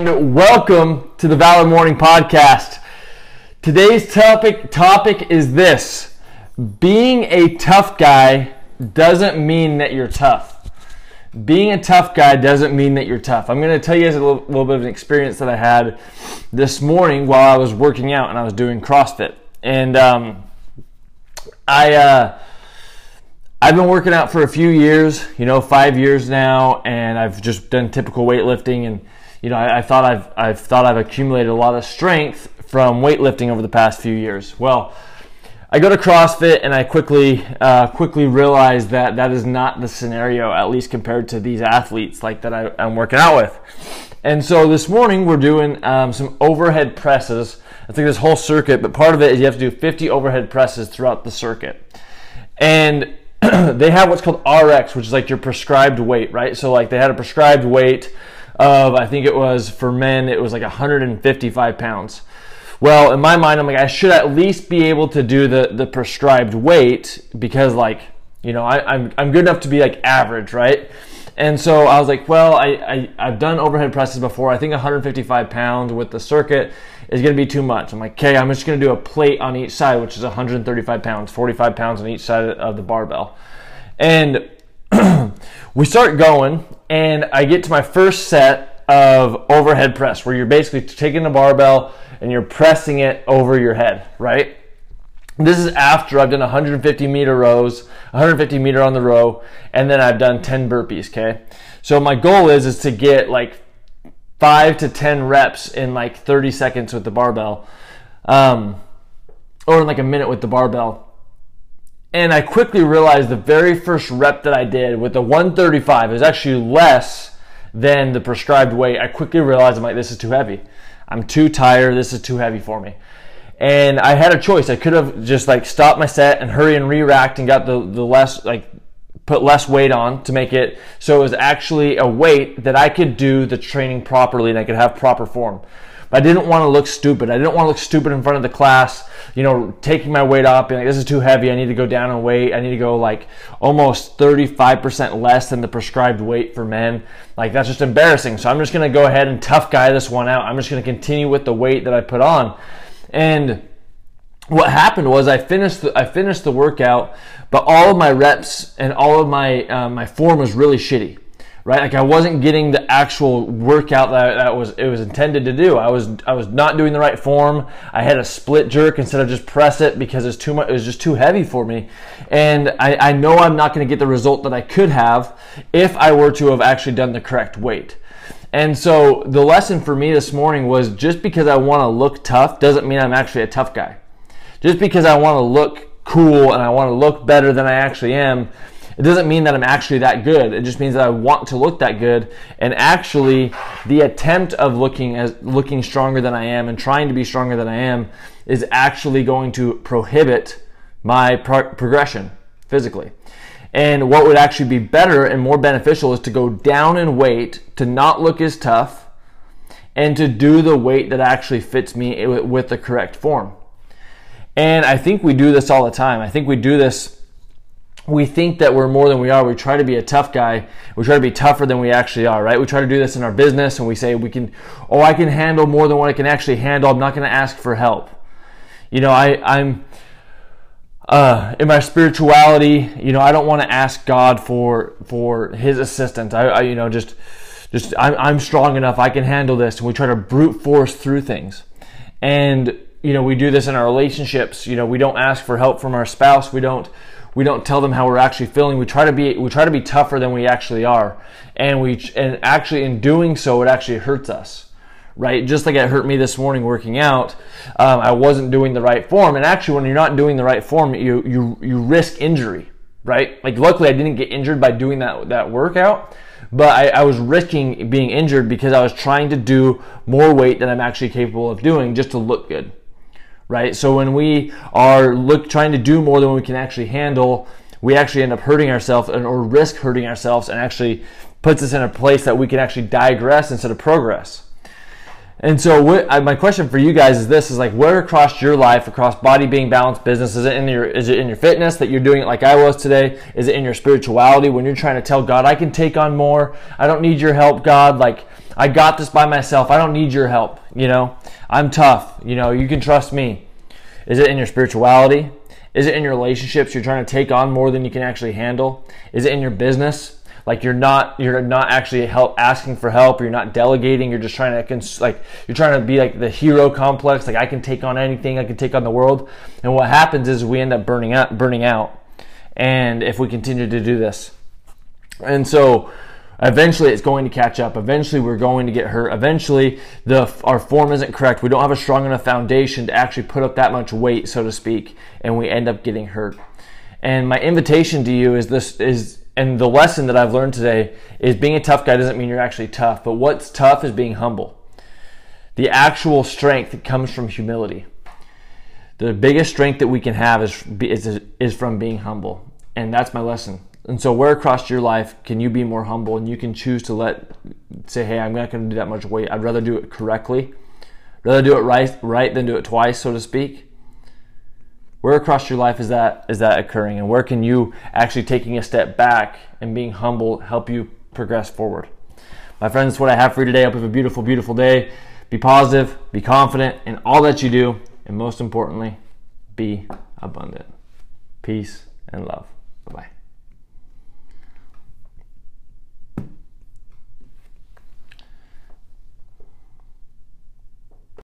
And welcome to the Valor Morning Podcast. Today's topic topic is this. Being a tough guy doesn't mean that you're tough. Being a tough guy doesn't mean that you're tough. I'm going to tell you guys a little, little bit of an experience that I had this morning while I was working out and I was doing CrossFit. And um, I uh, I've been working out for a few years, you know, five years now, and I've just done typical weightlifting, and you know, I, I, thought I've I've thought I've accumulated a lot of strength from weightlifting over the past few years. Well, I go to CrossFit, and I quickly uh, quickly realized that that is not the scenario, at least compared to these athletes like that I, am working out with. And so this morning we're doing um, some overhead presses. I think this whole circuit, but part of it is you have to do 50 overhead presses throughout the circuit. And they have what's called RX, which is like your prescribed weight, right? So like they had a prescribed weight of I think it was for men it was like 155 pounds. Well, in my mind, I'm like I should at least be able to do the the prescribed weight because like you know I, I'm I'm good enough to be like average, right? And so I was like, well, I, I I've done overhead presses before. I think 155 pounds with the circuit is going to be too much. I'm like, okay, I'm just going to do a plate on each side, which is 135 pounds, 45 pounds on each side of the barbell. And we start going, and I get to my first set of overhead press, where you're basically taking the barbell and you're pressing it over your head, right? This is after I've done 150 meter rows, 150 meter on the row, and then I've done 10 burpees, okay? So my goal is is to get like five to 10 reps in like 30 seconds with the barbell, um, or in like a minute with the barbell. And I quickly realized the very first rep that I did with the 135 is actually less than the prescribed weight. I quickly realized I'm like, this is too heavy. I'm too tired. This is too heavy for me. And I had a choice. I could have just like stopped my set and hurry and re-racked and got the, the less like put less weight on to make it so it was actually a weight that I could do the training properly and I could have proper form. But I didn't want to look stupid. I didn't want to look stupid in front of the class, you know, taking my weight up, being like, this is too heavy. I need to go down in weight. I need to go like almost 35% less than the prescribed weight for men. Like, that's just embarrassing. So I'm just going to go ahead and tough guy this one out. I'm just going to continue with the weight that I put on. And what happened was I finished the, I finished the workout, but all of my reps and all of my uh, my form was really shitty, right? Like I wasn't getting the actual workout that, that was it was intended to do. I was I was not doing the right form. I had a split jerk instead of just press it because it's too much. It was just too heavy for me, and I, I know I'm not going to get the result that I could have if I were to have actually done the correct weight. And so the lesson for me this morning was just because I want to look tough doesn't mean I'm actually a tough guy just because I want to look cool and I want to look better than I actually am, it doesn't mean that I'm actually that good. It just means that I want to look that good. And actually, the attempt of looking as looking stronger than I am and trying to be stronger than I am is actually going to prohibit my pro- progression physically. And what would actually be better and more beneficial is to go down in weight, to not look as tough, and to do the weight that actually fits me with the correct form. And I think we do this all the time. I think we do this. We think that we're more than we are. We try to be a tough guy. We try to be tougher than we actually are, right? We try to do this in our business and we say we can, oh, I can handle more than what I can actually handle. I'm not going to ask for help. You know, I, I'm, uh, in my spirituality, you know, I don't want to ask God for for His assistance. I, I you know, just just I'm, I'm strong enough. I can handle this, and we try to brute force through things. And you know we do this in our relationships you know we don't ask for help from our spouse we don't we don't tell them how we're actually feeling. We try to be we try to be tougher than we actually are. And we and actually in doing so it actually hurts us right? Just like it hurt me this morning working out um, i wasn't doing the right form. And actually when you're not doing the right form you you you risk injury right? Like luckily i didn't get injured by doing that that workout but I, I, was risking being injured because I was trying to do more weight than I'm actually capable of doing just to look good. Right? So when we are look trying to do more than we can actually handle, we actually end up hurting ourselves and or risk hurting ourselves and actually puts us in a place that we can actually digress instead of progress. And so, what, my question for you guys is this: is like where across your life, across body, being, balanced business, is it in your is it in your fitness that you're doing it like I was today? Is it in your spirituality when you're trying to tell God, I can take on more. I don't need your help, God. Like I got this by myself. I don't need your help. You know, I'm tough. You know, you can trust me. Is it in your spirituality? Is it in your relationships? You're trying to take on more than you can actually handle. Is it in your business? like you're not you're not actually help asking for help you're not delegating you're just trying to cons- like you're trying to be like the hero complex like i can take on anything i can take on the world and what happens is we end up burning out burning out and if we continue to do this and so eventually it's going to catch up eventually we're going to get hurt eventually the our form isn't correct we don't have a strong enough foundation to actually put up that much weight so to speak and we end up getting hurt and my invitation to you is this is and the lesson that I've learned today is being a tough guy doesn't mean you're actually tough, but what's tough is being humble. The actual strength that comes from humility. The biggest strength that we can have is, is, is from being humble. And that's my lesson. And so, where across your life can you be more humble and you can choose to let, say, hey, I'm not going to do that much weight. I'd rather do it correctly, rather do it right, right than do it twice, so to speak. Where across your life is that is that occurring, and where can you actually taking a step back and being humble help you progress forward? My friends, that's what I have for you today. I hope you have a beautiful, beautiful day. Be positive, be confident in all that you do, and most importantly, be abundant. Peace and love. Bye bye.